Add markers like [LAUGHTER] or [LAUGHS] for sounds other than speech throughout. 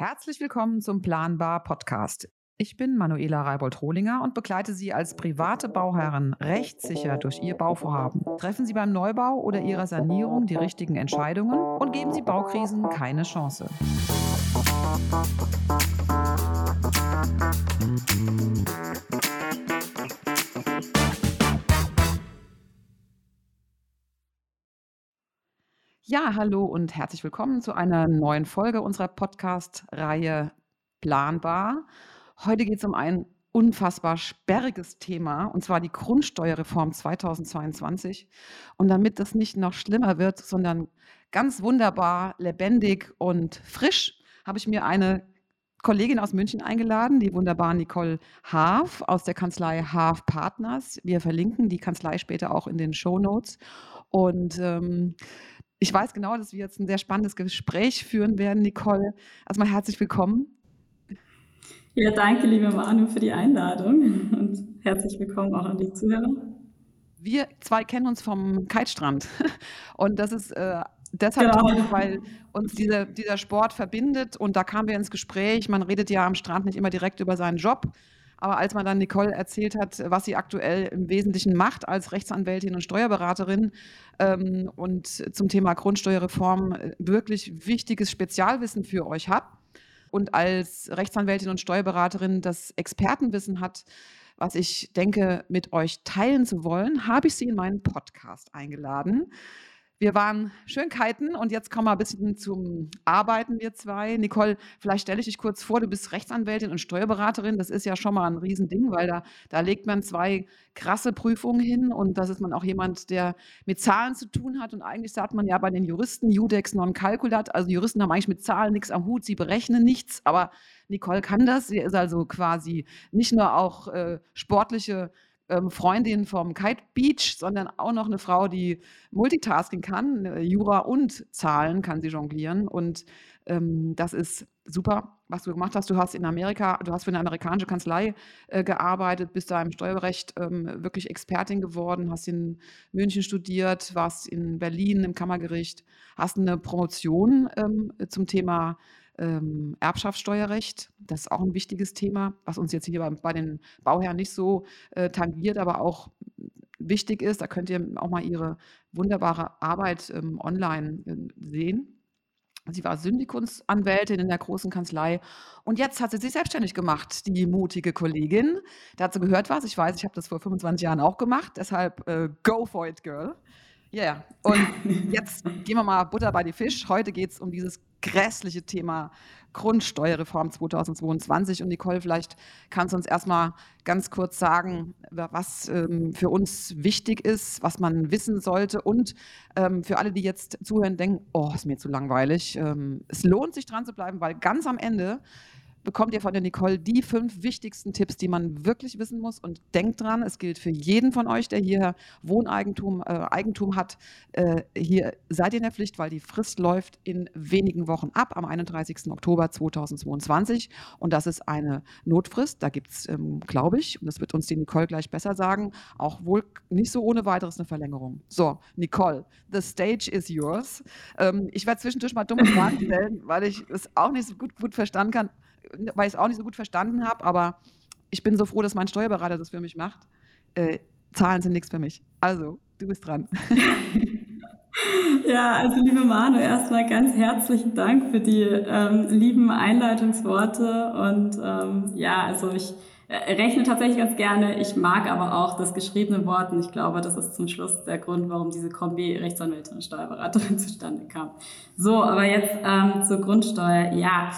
Herzlich willkommen zum Planbar Podcast. Ich bin Manuela Reibold-Rohlinger und begleite Sie als private Bauherren rechtssicher durch Ihr Bauvorhaben. Treffen Sie beim Neubau oder Ihrer Sanierung die richtigen Entscheidungen und geben Sie Baukrisen keine Chance. Ja, hallo und herzlich willkommen zu einer neuen Folge unserer Podcast-Reihe Planbar. Heute geht es um ein unfassbar sperriges Thema, und zwar die Grundsteuerreform 2022. Und damit das nicht noch schlimmer wird, sondern ganz wunderbar, lebendig und frisch, habe ich mir eine Kollegin aus München eingeladen, die wunderbare Nicole Haaf aus der Kanzlei Haaf Partners. Wir verlinken die Kanzlei später auch in den Show Notes. Und ähm, ich weiß genau, dass wir jetzt ein sehr spannendes Gespräch führen werden, Nicole. Also mal herzlich willkommen. Ja, danke, liebe Manu, für die Einladung und herzlich willkommen auch an die Zuhörer. Wir zwei kennen uns vom Kitestrand [LAUGHS] und das ist äh, deshalb genau. toll, weil uns dieser, dieser Sport verbindet und da kamen wir ins Gespräch. Man redet ja am Strand nicht immer direkt über seinen Job, aber als man dann Nicole erzählt hat, was sie aktuell im Wesentlichen macht als Rechtsanwältin und Steuerberaterin ähm, und zum Thema Grundsteuerreform äh, wirklich wichtiges Spezialwissen für euch hat und als Rechtsanwältin und Steuerberaterin das Expertenwissen hat, was ich denke, mit euch teilen zu wollen, habe ich sie in meinen Podcast eingeladen. Wir waren schön kiten und jetzt kommen wir ein bisschen zum Arbeiten, wir zwei. Nicole, vielleicht stelle ich dich kurz vor, du bist Rechtsanwältin und Steuerberaterin. Das ist ja schon mal ein Riesending, weil da, da legt man zwei krasse Prüfungen hin und das ist man auch jemand, der mit Zahlen zu tun hat. Und eigentlich sagt man ja bei den Juristen Judex non calculat. Also Juristen haben eigentlich mit Zahlen nichts am Hut, sie berechnen nichts, aber Nicole kann das. Sie ist also quasi nicht nur auch äh, sportliche ähm, Freundin vom Kite Beach, sondern auch noch eine Frau, die Multitasking kann. Äh, Jura und Zahlen kann sie jonglieren. Und ähm, das ist super, was du gemacht hast. Du hast in Amerika, du hast für eine amerikanische Kanzlei äh, gearbeitet, bist da im Steuerrecht ähm, wirklich Expertin geworden, hast in München studiert, warst in Berlin im Kammergericht, hast eine Promotion ähm, zum Thema ähm, Erbschaftssteuerrecht. Das ist auch ein wichtiges Thema, was uns jetzt hier bei, bei den Bauherren nicht so äh, tangiert, aber auch wichtig ist. Da könnt ihr auch mal ihre wunderbare Arbeit ähm, online äh, sehen. Sie war Syndikunsanwältin in der großen Kanzlei und jetzt hat sie sich selbstständig gemacht, die mutige Kollegin. Dazu gehört was. Ich weiß, ich habe das vor 25 Jahren auch gemacht. Deshalb äh, go for it, girl. Ja, yeah. und jetzt gehen wir mal Butter bei die Fisch. Heute geht es um dieses grässliche Thema Grundsteuerreform 2022. Und Nicole, vielleicht kannst du uns erstmal ganz kurz sagen, was ähm, für uns wichtig ist, was man wissen sollte. Und ähm, für alle, die jetzt zuhören, denken, oh, ist mir zu langweilig. Ähm, es lohnt sich dran zu bleiben, weil ganz am Ende bekommt ihr von der Nicole die fünf wichtigsten Tipps, die man wirklich wissen muss. Und denkt dran, es gilt für jeden von euch, der hier Wohneigentum äh, Eigentum hat. Äh, hier seid ihr in der Pflicht, weil die Frist läuft in wenigen Wochen ab, am 31. Oktober 2022. Und das ist eine Notfrist. Da gibt es, ähm, glaube ich, und das wird uns die Nicole gleich besser sagen, auch wohl nicht so ohne weiteres eine Verlängerung. So, Nicole, the stage is yours. Ähm, ich werde zwischendurch mal dumme Fragen stellen, weil ich es auch nicht so gut, gut verstanden kann weil ich es auch nicht so gut verstanden habe, aber ich bin so froh, dass mein Steuerberater das für mich macht. Äh, Zahlen sind nichts für mich. Also, du bist dran. [LAUGHS] Ja, also liebe Manu, erstmal ganz herzlichen Dank für die ähm, lieben Einleitungsworte und ähm, ja, also ich äh, rechne tatsächlich ganz gerne. Ich mag aber auch das geschriebene Wort und ich glaube, das ist zum Schluss der Grund, warum diese Kombi Rechtsanwältin und Steuerberaterin [LAUGHS] zustande kam. So, aber jetzt ähm, zur Grundsteuer. Ja,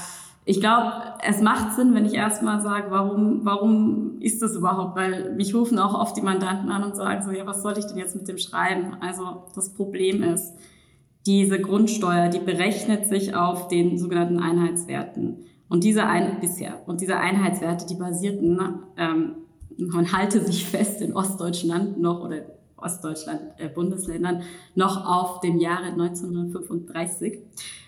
ich glaube, es macht Sinn, wenn ich erstmal sage, warum, warum ist das überhaupt? Weil mich rufen auch oft die Mandanten an und sagen so, ja, was soll ich denn jetzt mit dem schreiben? Also das Problem ist, diese Grundsteuer, die berechnet sich auf den sogenannten Einheitswerten. Und diese Ein bisher und diese Einheitswerte, die basierten, ähm, man halte sich fest in Ostdeutschland noch oder Ostdeutschland, äh, Bundesländern noch auf dem Jahre 1935.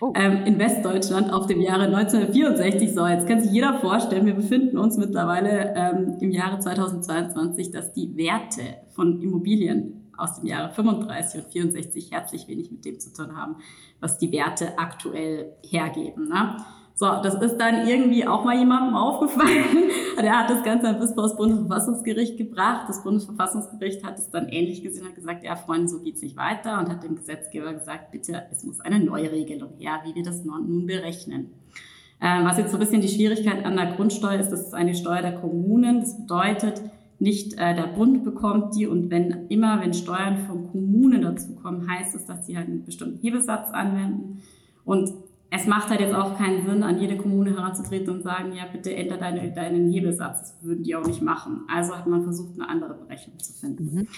Oh. Ähm, in Westdeutschland auf dem Jahre 1964. So, jetzt kann sich jeder vorstellen, wir befinden uns mittlerweile ähm, im Jahre 2022, dass die Werte von Immobilien aus dem Jahre 35 und 64 herzlich wenig mit dem zu tun haben, was die Werte aktuell hergeben. Ne? So, das ist dann irgendwie auch mal jemandem aufgefallen. [LAUGHS] Der hat das Ganze dann bis vor das Bundesverfassungsgericht gebracht. Das Bundesverfassungsgericht hat es dann ähnlich gesehen, hat gesagt, ja, Freunde, so geht's nicht weiter und hat dem Gesetzgeber gesagt, bitte, es muss eine neue Regelung her, wie wir das nun berechnen. Ähm, was jetzt so ein bisschen die Schwierigkeit an der Grundsteuer ist, das ist eine Steuer der Kommunen. Das bedeutet, nicht äh, der Bund bekommt die und wenn immer, wenn Steuern von Kommunen dazukommen, heißt es, dass sie halt einen bestimmten Hebesatz anwenden. Und es macht halt jetzt auch keinen Sinn, an jede Kommune heranzutreten und sagen, ja, bitte ändere deine, deinen Hebesatz. Das würden die auch nicht machen. Also hat man versucht, eine andere Berechnung zu finden. Mhm.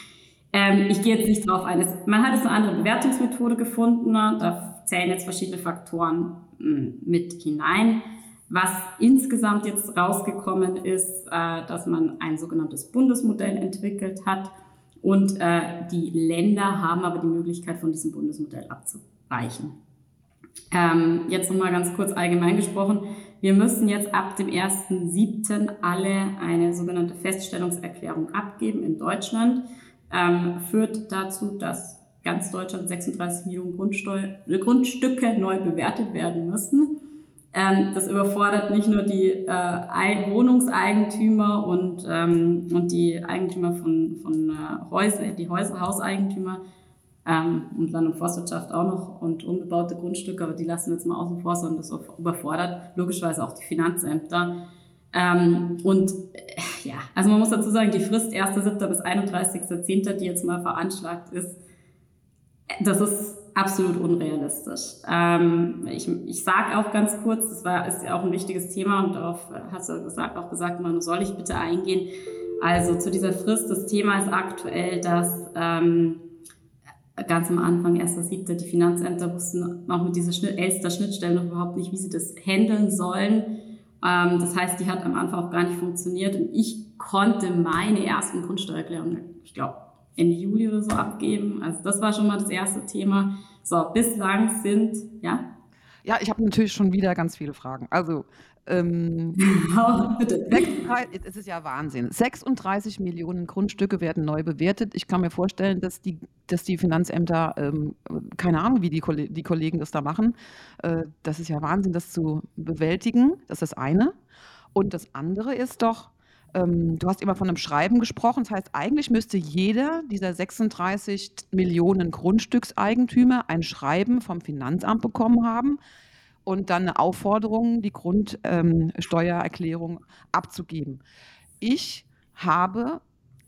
Ähm, ich gehe jetzt nicht drauf ein. Man hat jetzt eine andere Bewertungsmethode gefunden. Da zählen jetzt verschiedene Faktoren hm, mit hinein. Was insgesamt jetzt rausgekommen ist, äh, dass man ein sogenanntes Bundesmodell entwickelt hat und äh, die Länder haben aber die Möglichkeit, von diesem Bundesmodell abzuweichen. Ähm, jetzt nochmal ganz kurz allgemein gesprochen. Wir müssen jetzt ab dem 1.7. alle eine sogenannte Feststellungserklärung abgeben in Deutschland. Ähm, führt dazu, dass ganz Deutschland 36 Millionen Grundsteuer, Grundstücke neu bewertet werden müssen. Ähm, das überfordert nicht nur die äh, Wohnungseigentümer und, ähm, und die Eigentümer von, von äh, Häusern, die Häuser, Hauseigentümer, ähm, und Land- und Forstwirtschaft auch noch und unbebaute Grundstücke, aber die lassen wir jetzt mal außen vor, sondern das überfordert logischerweise auch die Finanzämter. Ähm, und äh, ja, also man muss dazu sagen, die Frist 1.7. bis 31.10., die jetzt mal veranschlagt ist, das ist absolut unrealistisch. Ähm, ich ich sage auch ganz kurz, das war, ist ja auch ein wichtiges Thema und darauf hast du gesagt, auch gesagt, man soll ich bitte eingehen. Also zu dieser Frist, das Thema ist aktuell, dass ähm, ganz am Anfang, erster siebter, die Finanzämter wussten auch mit dieser Schnitt, Elster Schnittstelle noch überhaupt nicht, wie sie das handeln sollen. Ähm, das heißt, die hat am Anfang auch gar nicht funktioniert und ich konnte meine ersten Grundsteuererklärungen, ich glaube, Ende Juli oder so abgeben. Also das war schon mal das erste Thema. So, bislang sind, ja? Ja, ich habe natürlich schon wieder ganz viele Fragen. Also ähm, oh, bitte. Es ist ja Wahnsinn. 36 Millionen Grundstücke werden neu bewertet. Ich kann mir vorstellen, dass die, dass die Finanzämter, ähm, keine Ahnung, wie die, die Kollegen das da machen. Äh, das ist ja Wahnsinn, das zu bewältigen. Das ist das eine. Und das andere ist doch, ähm, du hast immer von einem Schreiben gesprochen. Das heißt, eigentlich müsste jeder dieser 36 Millionen Grundstückseigentümer ein Schreiben vom Finanzamt bekommen haben und dann eine Aufforderung, die Grundsteuererklärung ähm, abzugeben. Ich habe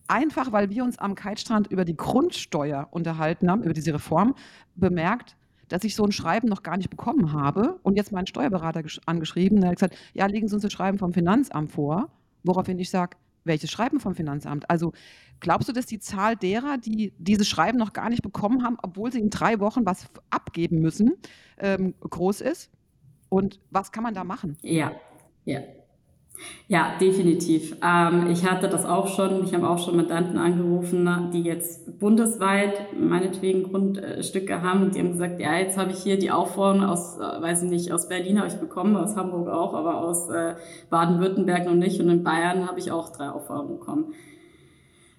einfach, weil wir uns am Kitestrand über die Grundsteuer unterhalten haben, über diese Reform, bemerkt, dass ich so ein Schreiben noch gar nicht bekommen habe und jetzt meinen Steuerberater angeschrieben, der hat gesagt, ja, legen Sie uns das Schreiben vom Finanzamt vor, woraufhin ich sage, welches Schreiben vom Finanzamt? Also glaubst du, dass die Zahl derer, die dieses Schreiben noch gar nicht bekommen haben, obwohl sie in drei Wochen was abgeben müssen, ähm, groß ist? Und was kann man da machen? Ja, ja. Ja, definitiv. Ähm, ich hatte das auch schon. Ich habe auch schon Mandanten angerufen, die jetzt bundesweit meinetwegen Grundstücke haben und die haben gesagt, ja, jetzt habe ich hier die Aufforderung aus, äh, weiß ich nicht, aus Berlin habe ich bekommen, aus Hamburg auch, aber aus äh, Baden-Württemberg noch nicht und in Bayern habe ich auch drei Aufforderungen bekommen.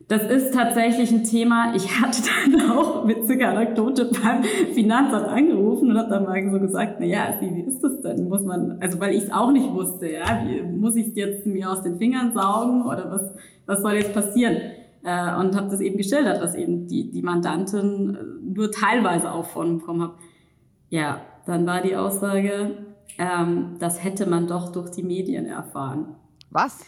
Das ist tatsächlich ein Thema. Ich hatte dann [LAUGHS] auch witzige Anekdote beim Finanzamt angerufen und habe dann mal so gesagt, na ja, wie ist das denn? Muss man, also weil ich es auch nicht wusste, ja, wie, muss ich es jetzt mir aus den Fingern saugen oder was, was soll jetzt passieren? Äh, und habe das eben geschildert, was eben die, die Mandantin äh, nur teilweise auch von bekommen hat. Ja, dann war die Aussage, ähm, das hätte man doch durch die Medien erfahren. Was?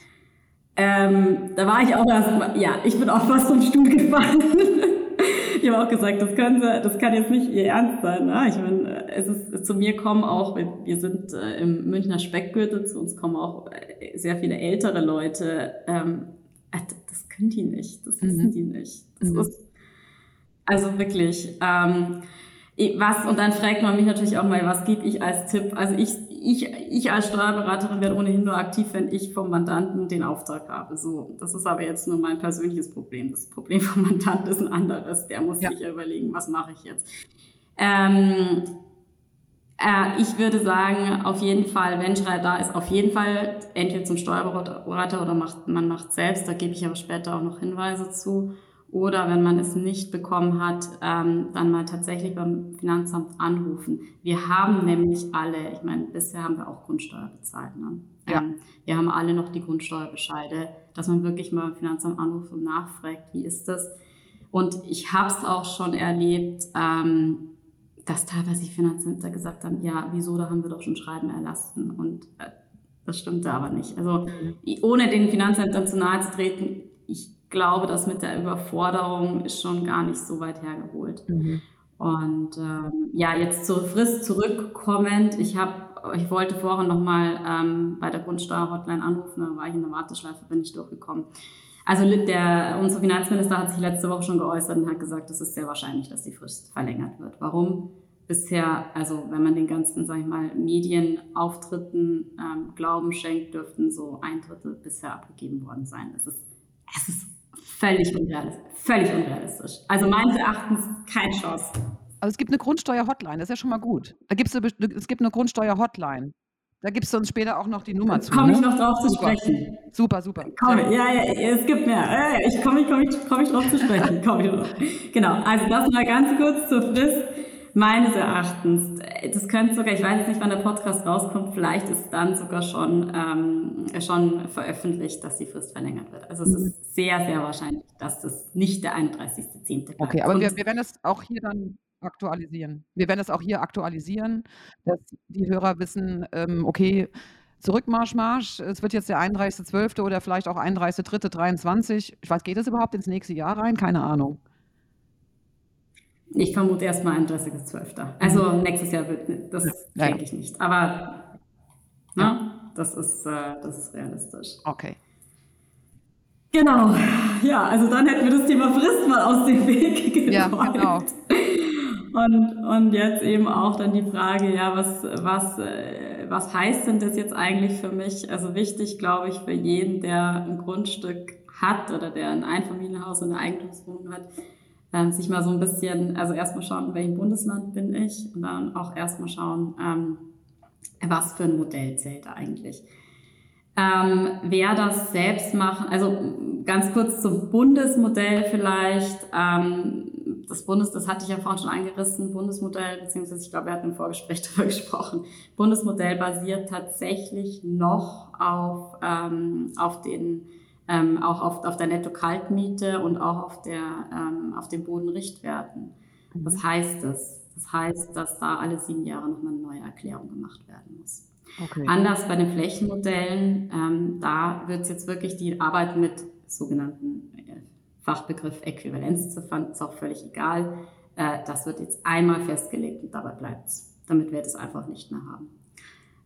Ähm, da war ich auch erst, ja, ich bin auch fast vom Stuhl gefallen. [LAUGHS] ich habe auch gesagt, das können Sie, das kann jetzt nicht Ihr Ernst sein. Ne? Ich meine, es ist zu mir kommen auch, wir sind äh, im Münchner Speckgürtel, zu uns kommen auch äh, sehr viele ältere Leute. Ähm, äh, das können die nicht, das wissen mhm. die nicht. Das mhm. ist also wirklich. Ähm, was, und dann fragt man mich natürlich auch mal, was gebe ich als Tipp? Also ich, ich, ich als Steuerberaterin werde ohnehin nur aktiv, wenn ich vom Mandanten den Auftrag habe. So, das ist aber jetzt nur mein persönliches Problem. Das Problem vom Mandanten ist ein anderes. Der muss ja. sich überlegen, was mache ich jetzt. Ähm, äh, ich würde sagen, auf jeden Fall, wenn Schrei da ist, auf jeden Fall entweder zum Steuerberater oder macht, man macht selbst. Da gebe ich aber später auch noch Hinweise zu. Oder wenn man es nicht bekommen hat, ähm, dann mal tatsächlich beim Finanzamt anrufen. Wir haben nämlich alle, ich meine, bisher haben wir auch Grundsteuer bezahlt. Ne? Ja. Ähm, wir haben alle noch die Grundsteuerbescheide, dass man wirklich mal beim Finanzamt anruft und nachfragt, wie ist das? Und ich habe es auch schon erlebt, ähm, dass teilweise die Finanzämter gesagt haben, ja, wieso, da haben wir doch schon Schreiben erlassen. Und äh, das stimmte aber nicht. Also ohne den Finanzämtern zu nahe zu treten, ich glaube, das mit der Überforderung ist schon gar nicht so weit hergeholt. Mhm. Und ähm, ja, jetzt zur Frist zurückkommend, ich habe, ich wollte vorhin nochmal ähm, bei der Grundsteuer-Hotline anrufen, da war ich in der Warteschleife, bin ich durchgekommen. Also der, unser Finanzminister hat sich letzte Woche schon geäußert und hat gesagt, es ist sehr wahrscheinlich, dass die Frist verlängert wird. Warum? Bisher, also wenn man den ganzen, sag ich mal, Medienauftritten ähm, Glauben schenkt, dürften so ein Drittel bisher abgegeben worden sein. Es ist, es ist völlig unrealistisch. Völlig unrealistisch. Also meines Erachtens keine Chance. Also es gibt eine Grundsteuer-Hotline, das ist ja schon mal gut. Da gibt's eine, es gibt eine Grundsteuer-Hotline. Da gibst du uns später auch noch die Nummer zu. Komme ich ne? noch drauf zu super. sprechen. Super, super. Komm, ja, ja, es gibt mehr. Ich komme ich, komm ich, komm ich drauf zu sprechen. [LAUGHS] Komm ich drauf. Genau, also das mal ganz kurz zur Frist. Meines Erachtens, das könnte sogar, ich weiß jetzt nicht, wann der Podcast rauskommt, vielleicht ist dann sogar schon, ähm, schon veröffentlicht, dass die Frist verlängert wird. Also es ist sehr, sehr wahrscheinlich, dass das nicht der 31.10. bleibt. Okay, aber wir, wir werden es auch hier dann aktualisieren. Wir werden es auch hier aktualisieren, dass die Hörer wissen, ähm, okay, Zurückmarsch, Marsch. Es wird jetzt der 31.12. oder vielleicht auch 31.3.23. Ich weiß, geht es überhaupt ins nächste Jahr rein? Keine Ahnung. Ich vermute erstmal 31.12. Also mhm. nächstes Jahr wird das ja, denke ich nicht. Aber ne, ja. das, ist, äh, das ist realistisch. Okay. Genau. Ja, also dann hätten wir das Thema Frist mal aus dem Weg geräumt. [LAUGHS] Ja, genau. Und, und jetzt eben auch dann die Frage, ja, was, was, äh, was heißt denn das jetzt eigentlich für mich? Also wichtig, glaube ich, für jeden, der ein Grundstück hat oder der ein Einfamilienhaus und eine Eigentumswohnung hat, ähm, sich mal so ein bisschen, also erstmal schauen, in welchem Bundesland bin ich und dann auch erstmal schauen, ähm, was für ein Modell zählt eigentlich. Ähm, wer das selbst machen, also ganz kurz zum Bundesmodell vielleicht. Ähm, das Bundes, das hatte ich ja vorhin schon angerissen, Bundesmodell, beziehungsweise ich glaube, wir hatten im Vorgespräch [LAUGHS] darüber gesprochen. Bundesmodell basiert tatsächlich noch auf, ähm, auf den ähm, auch auf, auf der Netto-Kaltmiete und auch auf, der, ähm, auf den Bodenrichtwerten. Was mhm. heißt das? Das heißt, dass da alle sieben Jahre nochmal eine neue Erklärung gemacht werden muss. Okay. Anders bei den Flächenmodellen, ähm, da wird es jetzt wirklich die Arbeit mit sogenannten äh, Fachbegriff Äquivalenzziffern, ist auch völlig egal. Äh, das wird jetzt einmal festgelegt und dabei bleibt es, damit wir das einfach nicht mehr haben.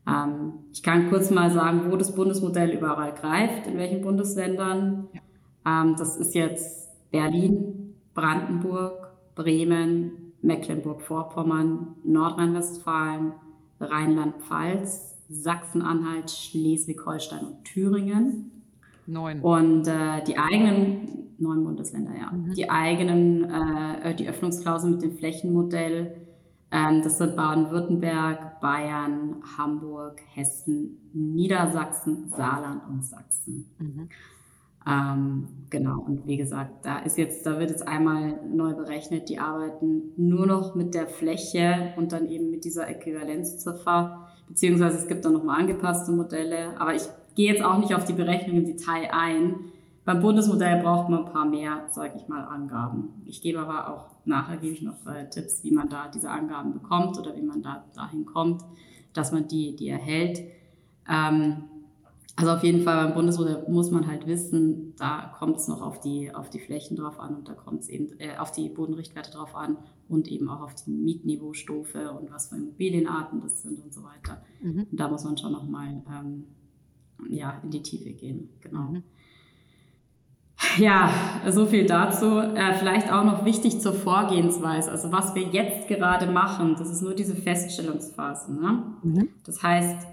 Ähm, ich kann kurz mal sagen, wo das Bundesmodell überall greift, in welchen Bundesländern. Ähm, das ist jetzt Berlin, Brandenburg, Bremen, Mecklenburg-Vorpommern, Nordrhein-Westfalen, Rheinland-Pfalz, Sachsen-Anhalt, Schleswig-Holstein und Thüringen. Neun. Und äh, die eigenen, neun Bundesländer, ja. Mhm. Die eigenen, äh, die Öffnungsklausel mit dem Flächenmodell das sind Baden-Württemberg, Bayern, Hamburg, Hessen, Niedersachsen, Saarland und Sachsen. Mhm. Ähm, genau, und wie gesagt, da ist jetzt, da wird jetzt einmal neu berechnet, die arbeiten nur noch mit der Fläche und dann eben mit dieser Äquivalenzziffer, beziehungsweise es gibt dann nochmal angepasste Modelle, aber ich gehe jetzt auch nicht auf die Berechnung im Detail ein, beim Bundesmodell braucht man ein paar mehr, sage ich mal, Angaben. Ich gebe aber auch nachher gebe ich noch äh, Tipps, wie man da diese Angaben bekommt oder wie man da dahin kommt, dass man die, die erhält. Ähm, also auf jeden Fall beim Bundesmodell muss man halt wissen, da kommt es noch auf die, auf die Flächen drauf an und da kommt es eben äh, auf die Bodenrichtwerte drauf an und eben auch auf die Mietniveaustufe und was für Immobilienarten das sind und so weiter. Mhm. Und da muss man schon nochmal ähm, ja, in die Tiefe gehen. Genau. Mhm. Ja, so viel dazu. Äh, vielleicht auch noch wichtig zur Vorgehensweise. Also was wir jetzt gerade machen, das ist nur diese Feststellungsphase. Ne? Mhm. Das heißt,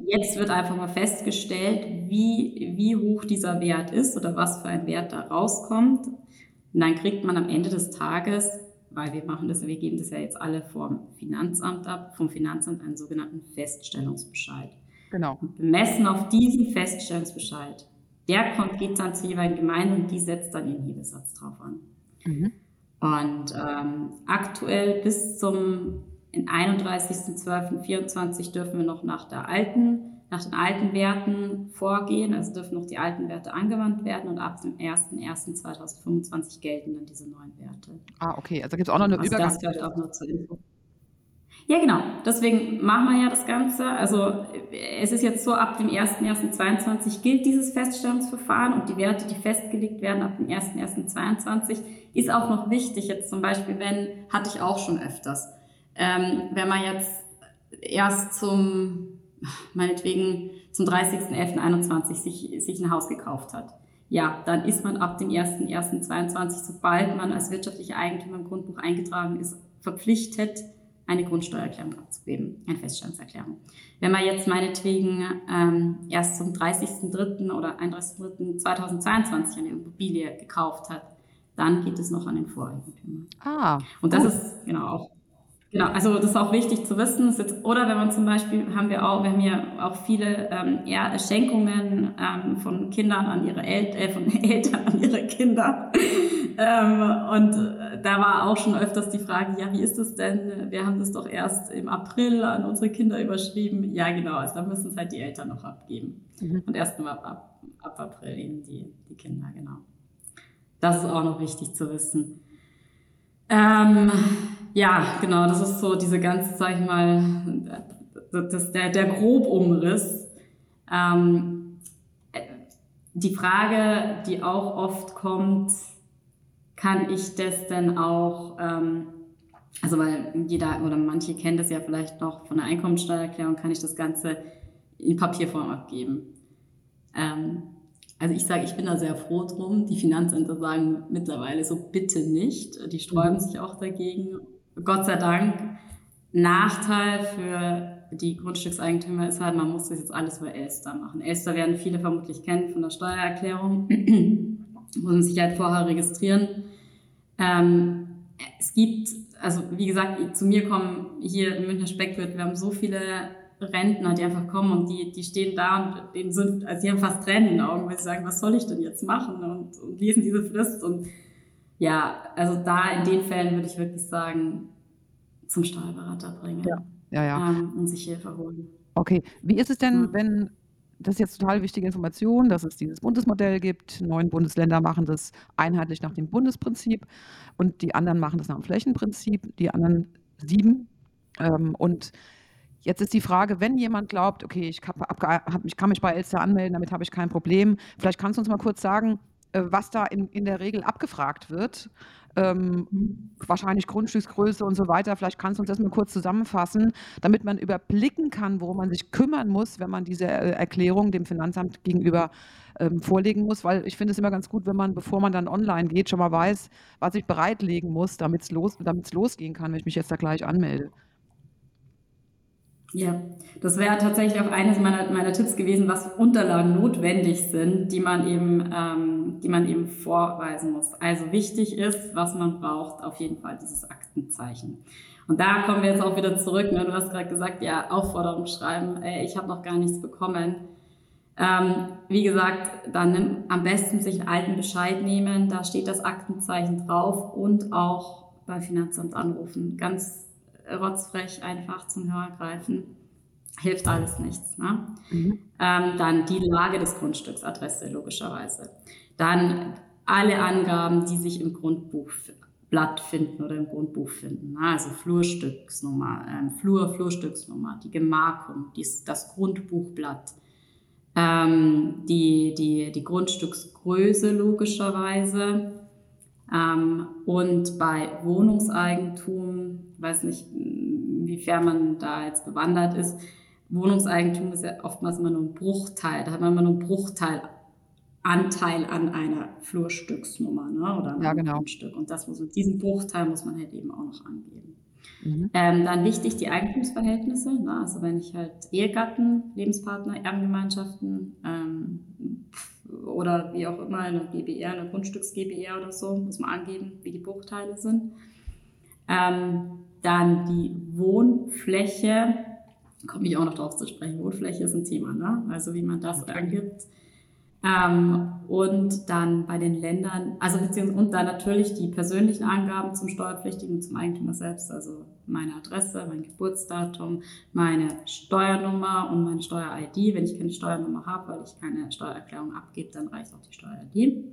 jetzt wird einfach mal festgestellt, wie, wie hoch dieser Wert ist oder was für ein Wert da rauskommt. Und dann kriegt man am Ende des Tages, weil wir machen das, wir geben das ja jetzt alle vom Finanzamt ab, vom Finanzamt einen sogenannten Feststellungsbescheid. Genau. Und bemessen auf diesen Feststellungsbescheid Der kommt, geht dann zur jeweiligen Gemeinde und die setzt dann ihren Hebesatz drauf an. Mhm. Und ähm, aktuell bis zum 31.12.24 dürfen wir noch nach der alten nach den alten Werten vorgehen, also dürfen noch die alten Werte angewandt werden und ab dem 01.01.2025 gelten dann diese neuen Werte. Ah, okay, also gibt es auch noch eine also Übergang. Das gehört auch noch zur Info. Ja, genau. Deswegen machen wir ja das Ganze. Also es ist jetzt so, ab dem 01.01.2022 gilt dieses Feststellungsverfahren und die Werte, die festgelegt werden ab dem 01.01.2022, ist auch noch wichtig. Jetzt zum Beispiel, wenn, hatte ich auch schon öfters, ähm, wenn man jetzt erst zum meinetwegen zum 30.11.21 sich, sich ein Haus gekauft hat. Ja, dann ist man ab dem 1.1.22, sobald man als wirtschaftlicher Eigentümer im Grundbuch eingetragen ist, verpflichtet, eine Grundsteuererklärung abzugeben, eine Feststellungserklärung. Wenn man jetzt meinetwegen ähm, erst zum 30.03. oder 31.03.2022 eine Immobilie gekauft hat, dann geht es noch an den Voreigentümer. Ah. Und das oh. ist genau auch Genau, also das ist auch wichtig zu wissen. Jetzt, oder wenn man zum Beispiel, haben wir auch, wir haben ja auch viele ähm, ja, Schenkungen ähm, von Kindern an ihre Eltern, äh, von [LAUGHS] Eltern an ihre Kinder. Ähm, und äh, da war auch schon öfters die Frage, ja, wie ist das denn? Wir haben das doch erst im April an unsere Kinder überschrieben. Ja, genau, also da müssen es halt die Eltern noch abgeben. Mhm. Und erst ab, ab, ab April eben die, die Kinder, genau. Das ist auch noch wichtig zu wissen. Ähm, ja, genau, das ist so diese ganze, sag ich mal, das, der, der Grobumriss. Ähm, die Frage, die auch oft kommt, kann ich das denn auch, ähm, also weil jeder oder manche kennen das ja vielleicht noch von der Einkommensteuererklärung, kann ich das Ganze in Papierform abgeben. Ähm, also ich sage, ich bin da sehr froh drum. Die Finanzämter sagen mittlerweile so bitte nicht. Die sträuben mhm. sich auch dagegen. Gott sei Dank. Nachteil für die Grundstückseigentümer ist halt, man muss das jetzt alles über Elster machen. Elster werden viele vermutlich kennen von der Steuererklärung. Muss man sich halt vorher registrieren. Ähm, es gibt, also wie gesagt, zu mir kommen hier im Münchner Speckwirt, wir haben so viele Rentner, die einfach kommen und die, die stehen da und denen sind, also die haben fast Tränen in den Augen, weil sie sagen, was soll ich denn jetzt machen und, und lesen diese Frist und ja, also da in den Fällen würde ich wirklich sagen, zum Steuerberater bringen. Ja, ja, ja. Ähm, und sich Hilfe holen. Okay, wie ist es denn, ja. wenn das ist jetzt total wichtige Information, dass es dieses Bundesmodell gibt. Neun Bundesländer machen das einheitlich nach dem Bundesprinzip und die anderen machen das nach dem Flächenprinzip, die anderen sieben. Ähm, und Jetzt ist die Frage, wenn jemand glaubt, okay, ich, kann mich bei Elster anmelden, damit habe ich kein Problem. Vielleicht kannst du uns mal kurz sagen, was da in, in der Regel abgefragt wird. Ähm, mhm. wahrscheinlich Grundstücksgröße und so weiter. Vielleicht kannst du uns das mal kurz zusammenfassen, damit man überblicken kann, worum man sich kümmern muss, wenn man diese äh, Erklärung dem Finanzamt gegenüber ähm, vorlegen muss. Weil ich finde es immer ganz gut, wenn man, bevor man dann online geht, schon mal weiß, was ich bereitlegen muss, damit es los, losgehen kann, wenn ich mich jetzt da gleich anmelde. Ja, das wäre tatsächlich auch eines meiner, meiner Tipps gewesen, was Unterlagen notwendig sind, die man eben, ähm, die man eben vorweisen muss. Also wichtig ist, was man braucht, auf jeden Fall dieses Aktenzeichen. Und da kommen wir jetzt auch wieder zurück. Ne? Du hast gerade gesagt, ja, Aufforderung schreiben, ey, ich habe noch gar nichts bekommen. Ähm, wie gesagt, dann am besten sich einen alten Bescheid nehmen, da steht das Aktenzeichen drauf und auch beim Finanzamt anrufen. Ganz rotzfrech einfach zum Hörer greifen, hilft alles nichts. Ne? Mhm. Ähm, dann die Lage des Grundstücks, Adresse logischerweise. Dann alle Angaben, die sich im Grundbuchblatt finden oder im Grundbuch finden. Ne? Also Flurstücksnummer, ähm, Flur, Flurstücksnummer, die Gemarkung, dies, das Grundbuchblatt. Ähm, die, die, die Grundstücksgröße logischerweise, ähm, und bei Wohnungseigentum, weiß nicht, inwiefern man da jetzt bewandert ist, Wohnungseigentum ist ja oftmals immer nur ein Bruchteil. Da hat man immer nur einen Bruchteilanteil an einer Flurstücksnummer ne? oder ja, genau. Grundstück. Und das muss mit diesem Bruchteil muss man halt eben auch noch angeben. Mhm. Ähm, dann wichtig die Eigentumsverhältnisse. Ne? Also wenn ich halt Ehegatten, Lebenspartner, Erbengemeinschaften, ähm, oder wie auch immer, eine GBR, eine Grundstücks-GBR oder so, muss man angeben, wie die Bruchteile sind. Ähm, dann die Wohnfläche, komme ich auch noch darauf zu sprechen, Wohnfläche ist ein Thema, ne? also wie man das angibt. Ähm, und dann bei den Ländern, also beziehungsweise und dann natürlich die persönlichen Angaben zum Steuerpflichtigen, zum Eigentümer selbst, also meine Adresse, mein Geburtsdatum, meine Steuernummer und meine Steuer-ID. Wenn ich keine Steuernummer habe, weil ich keine Steuererklärung abgebe, dann reicht auch die Steuer-ID.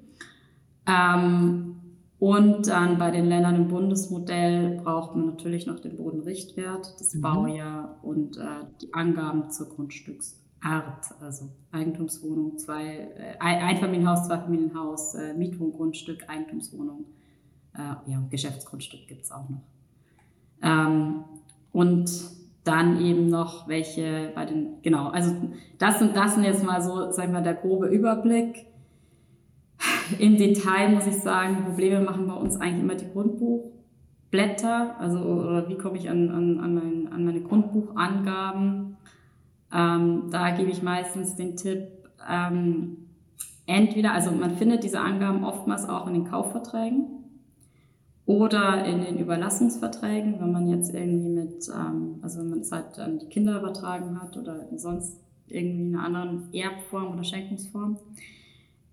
Ähm, und dann bei den Ländern im Bundesmodell braucht man natürlich noch den Bodenrichtwert, das mhm. Baujahr und äh, die Angaben zur Grundstücks Art, also Eigentumswohnung, zwei, äh, Einfamilienhaus, Zweifamilienhaus, äh, Mietwohn, Grundstück, Eigentumswohnung, äh, ja, Geschäftsgrundstück gibt es auch noch. Ähm, und dann eben noch welche bei den, genau, also das und das sind jetzt mal so, sag ich mal, der grobe Überblick. Im Detail muss ich sagen, Probleme machen bei uns eigentlich immer die Grundbuchblätter, also oder wie komme ich an, an, an, mein, an meine Grundbuchangaben ähm, da gebe ich meistens den Tipp, ähm, entweder, also man findet diese Angaben oftmals auch in den Kaufverträgen oder in den Überlassungsverträgen, wenn man jetzt irgendwie mit, ähm, also wenn man es halt an die Kinder übertragen hat oder sonst irgendwie in einer anderen Erbform oder Schenkungsform.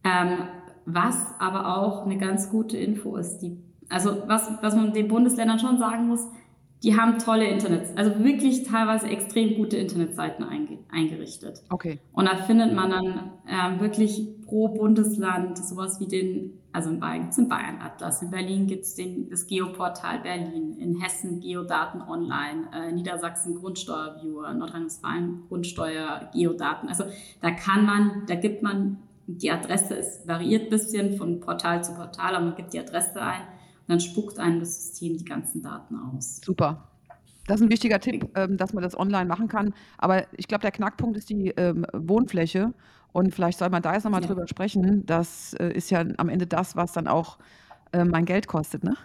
Ähm, was aber auch eine ganz gute Info ist, die, also was, was man den Bundesländern schon sagen muss, die haben tolle Internets, also wirklich teilweise extrem gute Internetseiten einge eingerichtet. Okay. Und da findet man dann ähm, wirklich pro Bundesland sowas wie den, also in Bayern gibt es den Bayern-Atlas, in Berlin gibt es das Geoportal Berlin, in Hessen Geodaten Online, äh, Niedersachsen Grundsteuerviewer, Nordrhein-Westfalen Grundsteuer Geodaten. Also da kann man, da gibt man, die Adresse ist variiert ein bisschen von Portal zu Portal, aber man gibt die Adresse ein dann spuckt einem das System die ganzen Daten aus. Super. Das ist ein wichtiger Tipp, ähm, dass man das online machen kann. Aber ich glaube, der Knackpunkt ist die ähm, Wohnfläche. Und vielleicht soll man da jetzt nochmal ja. drüber sprechen. Das äh, ist ja am Ende das, was dann auch äh, mein Geld kostet, ne?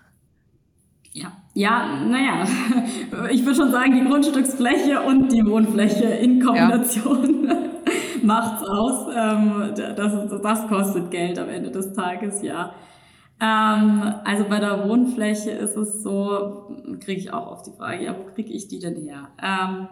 Ja, ja, naja, [LAUGHS] ich würde schon sagen, die Grundstücksfläche und die Wohnfläche in Kombination ja. [LAUGHS] macht's aus. Ähm, das, das kostet Geld am Ende des Tages, ja. Ähm, also bei der Wohnfläche ist es so, kriege ich auch auf die Frage, ja, wo kriege ich die denn her? Ähm,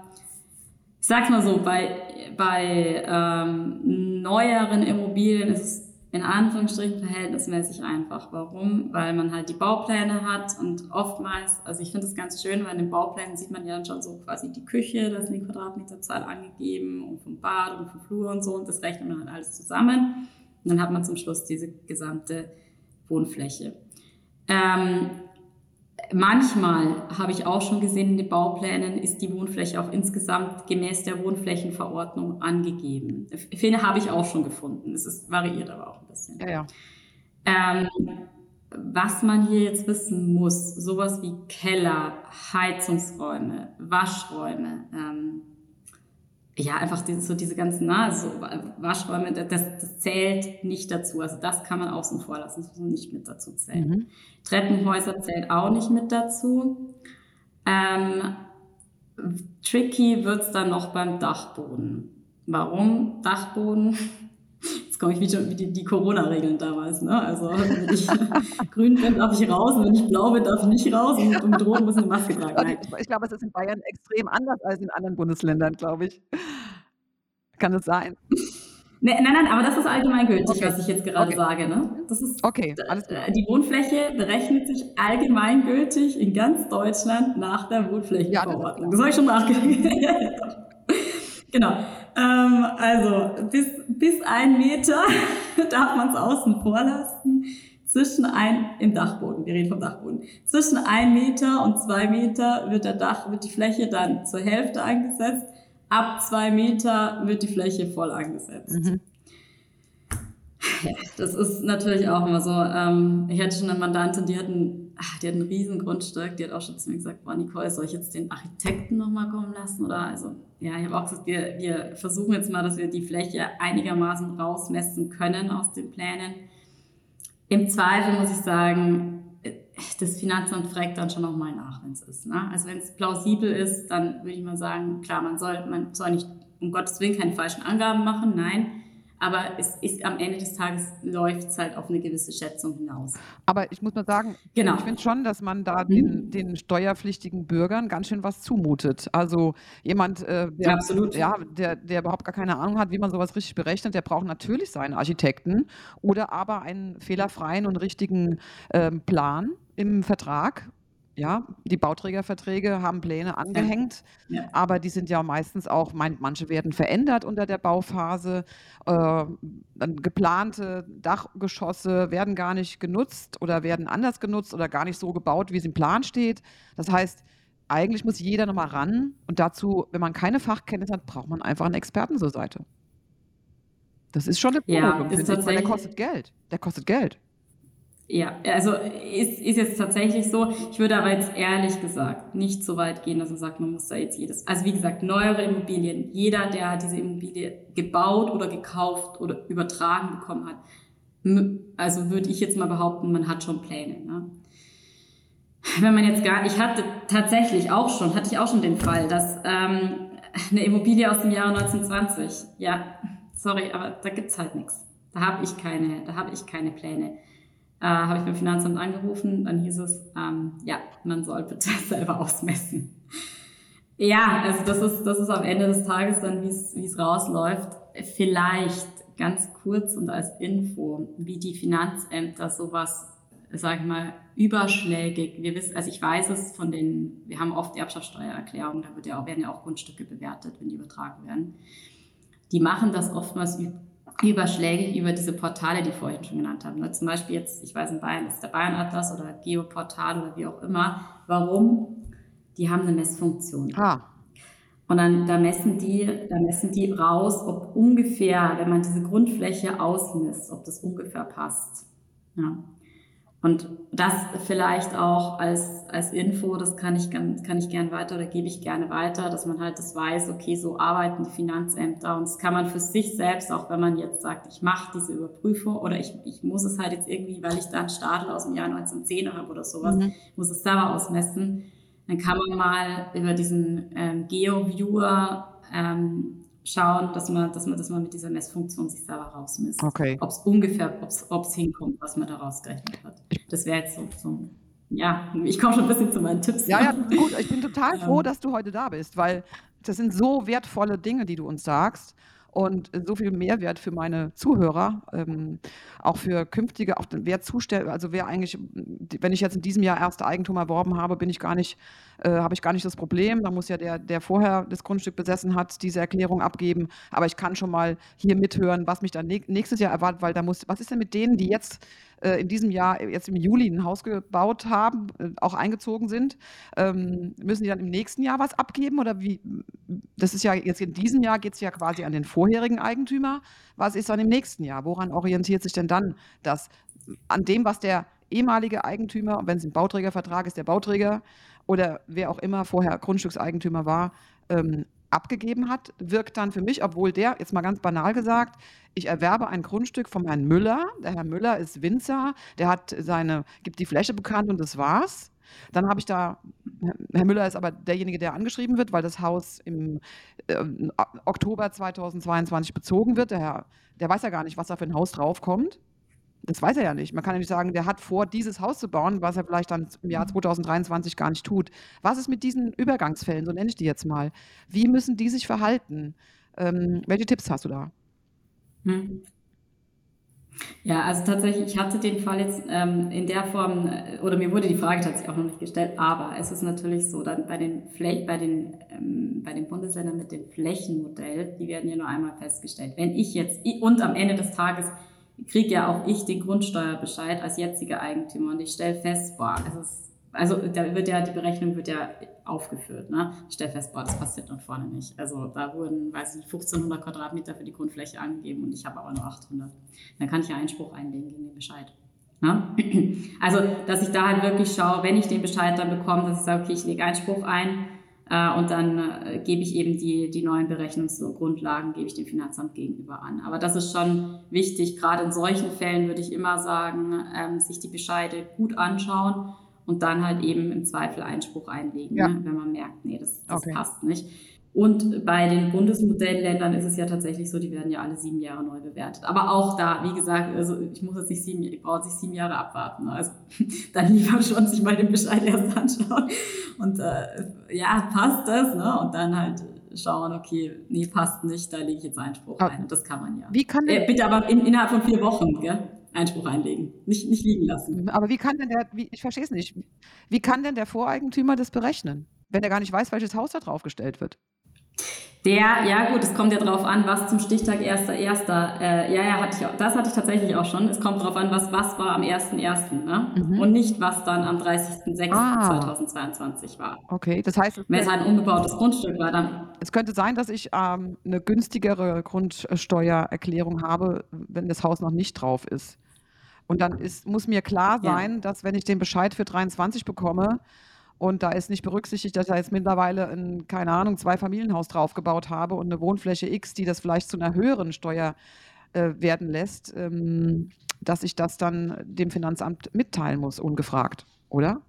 ich sag's mal so, bei, bei ähm, neueren Immobilien ist es in Anführungsstrichen verhältnismäßig einfach. Warum? Weil man halt die Baupläne hat und oftmals, also ich finde es ganz schön, weil in den Bauplänen sieht man ja dann schon so quasi die Küche, da ist die Quadratmeterzahl angegeben und vom Bad und vom Flur und so und das rechnet man halt alles zusammen. Und dann hat man zum Schluss diese gesamte Wohnfläche. Ähm, manchmal habe ich auch schon gesehen in den Bauplänen, ist die Wohnfläche auch insgesamt gemäß der Wohnflächenverordnung angegeben. Fehler habe ich auch schon gefunden. Es ist, variiert aber auch ein bisschen. Ja, ja. Ähm, was man hier jetzt wissen muss, sowas wie Keller, Heizungsräume, Waschräume, ähm, ja, einfach die, so diese ganzen na, so Waschräume, das, das zählt nicht dazu. Also das kann man außen vor lassen, das muss nicht mit dazu zählen. Mhm. Treppenhäuser zählt auch nicht mit dazu. Ähm, tricky wird's dann noch beim Dachboden. Warum Dachboden? Komme ich wie, wie die, die Corona-Regeln damals. Ne? Also wenn ich [LAUGHS] grün bin, darf ich raus und wenn ich blau bin, darf ich nicht raus und, und drohen muss eine Maske tragen. Nein. Ich glaube, es ist in Bayern extrem anders als in anderen Bundesländern, glaube ich. Kann es sein? Nee, nein, nein, aber das ist allgemeingültig, okay. was ich jetzt gerade okay. sage. Ne? Das ist, okay, alles klar. Die Wohnfläche berechnet sich allgemeingültig in ganz Deutschland nach der Wohnflächenverordnung. Ja, das, das habe ich schon nachgedacht. [LAUGHS] genau. Ähm, also bis, bis ein Meter [LAUGHS] darf man es außen vor lassen. Zwischen ein, im Dachboden, wir reden vom Dachboden. Zwischen ein Meter und zwei Meter wird der Dach, wird die Fläche dann zur Hälfte eingesetzt. Ab zwei Meter wird die Fläche voll angesetzt. Mhm. Ja, das ist natürlich auch immer so. Ähm, ich hatte schon eine Mandantin, die hat ein, ach, die hat ein riesen Grundstück, die hat auch schon zu mir gesagt, boah, Nicole, soll ich jetzt den Architekten nochmal kommen lassen? Oder also, ja, ich habe auch gesagt, wir, wir versuchen jetzt mal, dass wir die Fläche einigermaßen rausmessen können aus den Plänen. Im Zweifel muss ich sagen, das Finanzamt fragt dann schon nochmal nach, wenn es ist. Ne? Also wenn es plausibel ist, dann würde ich mal sagen, klar, man soll, man soll nicht um Gottes Willen keine falschen Angaben machen, nein. Aber es ist am Ende des Tages läuft es halt auf eine gewisse Schätzung hinaus. Aber ich muss mal sagen, genau. ich finde schon, dass man da mhm. den, den, steuerpflichtigen Bürgern ganz schön was zumutet. Also jemand, äh, der. Ja, der, der überhaupt gar keine Ahnung hat, wie man sowas richtig berechnet, der braucht natürlich seinen Architekten oder aber einen fehlerfreien und richtigen ähm, Plan im Vertrag ja, die Bauträgerverträge haben Pläne angehängt, ja. aber die sind ja meistens auch, manche werden verändert unter der Bauphase. Äh, geplante Dachgeschosse werden gar nicht genutzt oder werden anders genutzt oder gar nicht so gebaut, wie es im Plan steht. Das heißt, eigentlich muss jeder nochmal ran und dazu, wenn man keine Fachkenntnis hat, braucht man einfach einen Experten zur Seite. Das ist schon eine Prüfung, ja, der kostet Geld. Der kostet Geld. Ja, also ist, ist jetzt tatsächlich so. Ich würde aber jetzt ehrlich gesagt nicht so weit gehen, dass man sagt, man muss da jetzt jedes. Also wie gesagt, neuere Immobilien. Jeder, der diese Immobilie gebaut oder gekauft oder übertragen bekommen hat, also würde ich jetzt mal behaupten, man hat schon Pläne. Ne? Wenn man jetzt gar, ich hatte tatsächlich auch schon, hatte ich auch schon den Fall, dass ähm, eine Immobilie aus dem Jahre 1920, ja, sorry, aber da gibt's halt nichts. Da habe ich keine, da habe ich keine Pläne äh, habe ich beim Finanzamt angerufen, dann hieß es, ähm, ja, man soll bitte [LAUGHS] selber ausmessen. Ja, also das ist, das ist am Ende des Tages dann, wie es rausläuft. Vielleicht ganz kurz und als Info, wie die Finanzämter sowas, sage ich mal, überschlägig. Wir wissen, also ich weiß es von den, wir haben oft Erbschaftssteuererklärungen, da wird ja auch, werden ja auch Grundstücke bewertet, wenn die übertragen werden. Die machen das oftmals überschlägig über diese Portale, die ich vorhin schon genannt habe. Ne? Zum Beispiel jetzt, ich weiß in Bayern ist der Bayern Atlas oder Geoportal oder wie auch immer. Warum? Die haben eine Messfunktion. Ah. Und dann da messen die, da messen die raus, ob ungefähr, wenn man diese Grundfläche ausmisst, ob das ungefähr passt. Ja. Und das vielleicht auch als, als Info, das kann ich, kann ich gern weiter oder gebe ich gerne weiter, dass man halt das weiß, okay, so arbeiten die Finanzämter und das kann man für sich selbst, auch wenn man jetzt sagt, ich mache diese Überprüfung oder ich, ich muss es halt jetzt irgendwie, weil ich da einen Stadel aus dem Jahr 1910 habe oder sowas, mhm. muss es selber ausmessen, dann kann man mal über diesen ähm, Geo-Viewer ähm, schauen, dass man, dass man, dass man mit dieser Messfunktion sich selber rausmisst. Okay. Ob es ungefähr, ob es hinkommt, was man da rausgerechnet hat. Das wäre jetzt so, so, ja, ich komme schon ein bisschen zu meinen Tipps. Ja, ja, gut, ich bin total [LAUGHS] froh, dass du heute da bist, weil das sind so wertvolle Dinge, die du uns sagst und so viel Mehrwert für meine Zuhörer, ähm, auch für künftige, auch wer zustellt, also wer eigentlich, wenn ich jetzt in diesem Jahr erste Eigentum erworben habe, bin ich gar nicht, äh, habe ich gar nicht das Problem. Da muss ja der, der vorher das Grundstück besessen hat, diese Erklärung abgeben. Aber ich kann schon mal hier mithören, was mich dann nächstes Jahr erwartet, weil da muss, was ist denn mit denen, die jetzt äh, in diesem Jahr, jetzt im Juli, ein Haus gebaut haben, äh, auch eingezogen sind, ähm, müssen die dann im nächsten Jahr was abgeben? Oder wie? Das ist ja jetzt in diesem Jahr geht es ja quasi an den vorherigen Eigentümer. Was ist dann im nächsten Jahr? Woran orientiert sich denn dann das? An dem, was der ehemalige Eigentümer, wenn es ein Bauträgervertrag ist, der Bauträger oder wer auch immer vorher Grundstückseigentümer war, ähm, abgegeben hat, wirkt dann für mich, obwohl der, jetzt mal ganz banal gesagt, ich erwerbe ein Grundstück vom Herrn Müller. Der Herr Müller ist Winzer, der hat seine, gibt die Fläche bekannt und das war's. Dann habe ich da, Herr Müller ist aber derjenige, der angeschrieben wird, weil das Haus im äh, Oktober 2022 bezogen wird. Der Herr, der weiß ja gar nicht, was da für ein Haus draufkommt. Das weiß er ja nicht. Man kann ja nicht sagen, der hat vor, dieses Haus zu bauen, was er vielleicht dann im Jahr 2023 mhm. gar nicht tut. Was ist mit diesen Übergangsfällen, so nenne ich die jetzt mal? Wie müssen die sich verhalten? Ähm, welche Tipps hast du da? Hm. Ja, also tatsächlich, ich hatte den Fall jetzt ähm, in der Form, äh, oder mir wurde die Frage tatsächlich auch noch nicht gestellt, aber es ist natürlich so, dann bei den, Flä bei den, ähm, bei den Bundesländern mit dem Flächenmodell, die werden ja nur einmal festgestellt. Wenn ich jetzt, und am Ende des Tages kriege ja auch ich den Grundsteuerbescheid als jetziger Eigentümer und ich stelle fest, boah, es ist, also da wird ja, die Berechnung wird ja aufgeführt, ne? Ich stelle fest, boah, das passiert dort vorne nicht. Also da wurden, weiß ich 1500 Quadratmeter für die Grundfläche angegeben und ich habe aber nur 800. Dann kann ich ja Einspruch einlegen gegen den Bescheid. Ne? Also, dass ich da halt wirklich schaue, wenn ich den Bescheid dann bekomme, dass ich sage, okay, ich lege Einspruch ein, und dann äh, gebe ich eben die, die neuen Berechnungsgrundlagen, gebe ich dem Finanzamt gegenüber an. Aber das ist schon wichtig. Gerade in solchen Fällen würde ich immer sagen, ähm, sich die Bescheide gut anschauen und dann halt eben im Zweifel Einspruch einlegen, ja. ne, wenn man merkt, nee, das, das okay. passt nicht. Und bei den Bundesmodellländern ist es ja tatsächlich so, die werden ja alle sieben Jahre neu bewertet. Aber auch da, wie gesagt, also ich muss jetzt nicht sieben, ich brauche sich sieben Jahre abwarten. Also [LAUGHS] dann lieber schon sich mal den Bescheid erst anschauen. Und äh, ja, passt das, ne? Und dann halt schauen, okay, nee, passt nicht, da lege ich jetzt Einspruch aber ein. Das kann man ja. Wie kann äh, bitte aber in, innerhalb von vier Wochen, gell? Einspruch einlegen, nicht, nicht liegen lassen. Aber wie kann denn der, wie, ich verstehe es nicht, wie kann denn der Voreigentümer das berechnen, wenn er gar nicht weiß, welches Haus da draufgestellt wird? Der, ja gut, es kommt ja drauf an, was zum Stichtag 1.1. Äh, ja, ja, hatte ich auch, das hatte ich tatsächlich auch schon. Es kommt drauf an, was, was war am 1.1. Ne? Mhm. und nicht, was dann am 30.06.2022 ah. war. Okay, das heißt... Wenn es ein unbebautes Grundstück war, dann... Es könnte sein, dass ich ähm, eine günstigere Grundsteuererklärung habe, wenn das Haus noch nicht drauf ist. Und dann ist, muss mir klar sein, ja. dass wenn ich den Bescheid für 23 bekomme, und da ist nicht berücksichtigt, dass ich jetzt mittlerweile ein, keine Ahnung, zwei Familienhaus draufgebaut habe und eine Wohnfläche X, die das vielleicht zu einer höheren Steuer äh, werden lässt, ähm, dass ich das dann dem Finanzamt mitteilen muss, ungefragt, oder?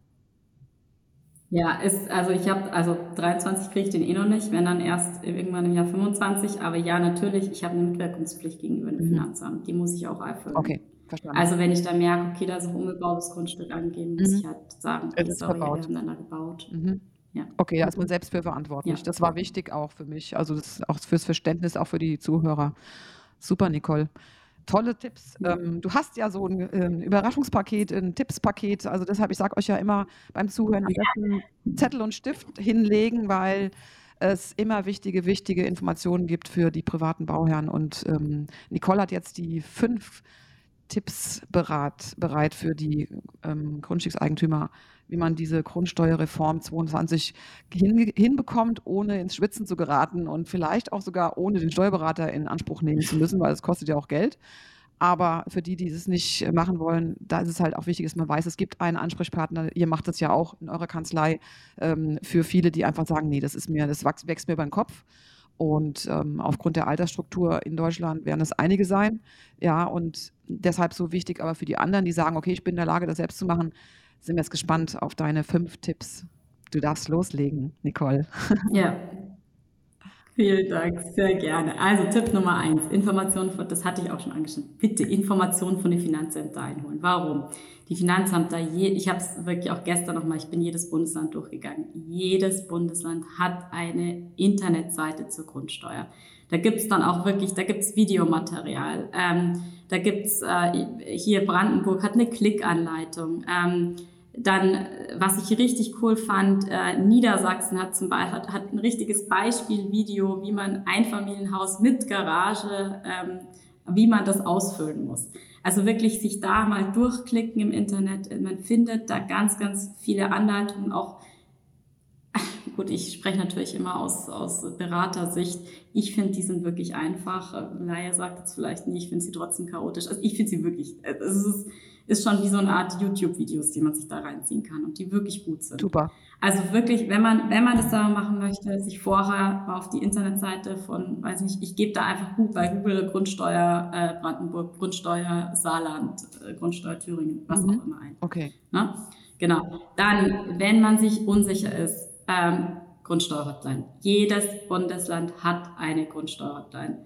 Ja, ist, also ich habe, also 23 kriege ich den eh noch nicht, wenn dann erst irgendwann im Jahr 25. Aber ja, natürlich, ich habe eine Mitwirkungspflicht gegenüber dem mhm. Finanzamt. Die muss ich auch erfüllen. Okay. Verstanden. Also wenn ich da merke, okay, da ist ein unbebautes Grundstück angegeben, muss mhm. ich halt sagen, okay, sorry, wir haben dann da gebaut. Mhm. Ja. Okay, da ist man selbst für verantwortlich. Ja. Das war wichtig auch für mich, also das auch fürs Verständnis, auch für die Zuhörer. Super, Nicole. Tolle Tipps. Ja. Ähm, du hast ja so ein, ähm, Überraschungspaket, ein Tippspaket. Also deshalb, ich sage euch ja immer beim Zuhören, Zettel und Stift hinlegen, weil es immer wichtige, wichtige Informationen gibt für die privaten Bauherren. Und ähm, Nicole hat jetzt die fünf Tipps berat, bereit für die ähm, Grundstückseigentümer, wie man diese Grundsteuerreform 22 hin, hinbekommt, ohne ins Schwitzen zu geraten und vielleicht auch sogar ohne den Steuerberater in Anspruch nehmen zu müssen, weil es kostet ja auch Geld. Aber für die, die es nicht machen wollen, da ist es halt auch wichtig, dass man weiß, es gibt einen Ansprechpartner. Ihr macht das ja auch in eurer Kanzlei ähm, für viele, die einfach sagen, nee, das ist mir, das wächst mir über den Kopf. Und ähm, aufgrund der Altersstruktur in Deutschland werden es einige sein. Ja, und deshalb so wichtig, aber für die anderen, die sagen, okay, ich bin in der Lage, das selbst zu machen, sind wir jetzt gespannt auf deine fünf Tipps. Du darfst loslegen, Nicole. Ja. [LAUGHS] Vielen Dank, sehr gerne. Also Tipp Nummer eins, Informationen, das hatte ich auch schon angeschnitten. Bitte Informationen von den Finanzämtern einholen. Warum? Die Finanzämter, je, ich habe es wirklich auch gestern nochmal, ich bin jedes Bundesland durchgegangen. Jedes Bundesland hat eine Internetseite zur Grundsteuer. Da gibt's dann auch wirklich, da gibt's Videomaterial. Ähm, da gibt's äh, hier Brandenburg hat eine Klickanleitung. Ähm, dann, was ich richtig cool fand, äh, Niedersachsen hat zum Beispiel hat, hat ein richtiges Beispielvideo, wie man Einfamilienhaus mit Garage, ähm, wie man das ausfüllen muss. Also wirklich sich da mal durchklicken im Internet. Man findet da ganz, ganz viele Anleitungen, auch [LAUGHS] gut, ich spreche natürlich immer aus, aus Beratersicht. Ich finde, die sind wirklich einfach. Laia sagt jetzt vielleicht nicht, ich finde sie trotzdem chaotisch. Also ich finde sie wirklich, es ist, ist schon wie so eine Art YouTube-Videos, die man sich da reinziehen kann und die wirklich gut sind. Super. Also wirklich, wenn man, wenn man das da machen möchte, sich vorher auf die Internetseite von, weiß nicht, ich gebe da einfach gut bei Google Grundsteuer äh, Brandenburg, Grundsteuer Saarland, äh, Grundsteuer Thüringen, was mhm. auch immer ein. Okay. Na? Genau. Dann, wenn man sich unsicher ist, ähm, Grundsteuerhotline. Jedes Bundesland hat eine Grundsteuerhotline.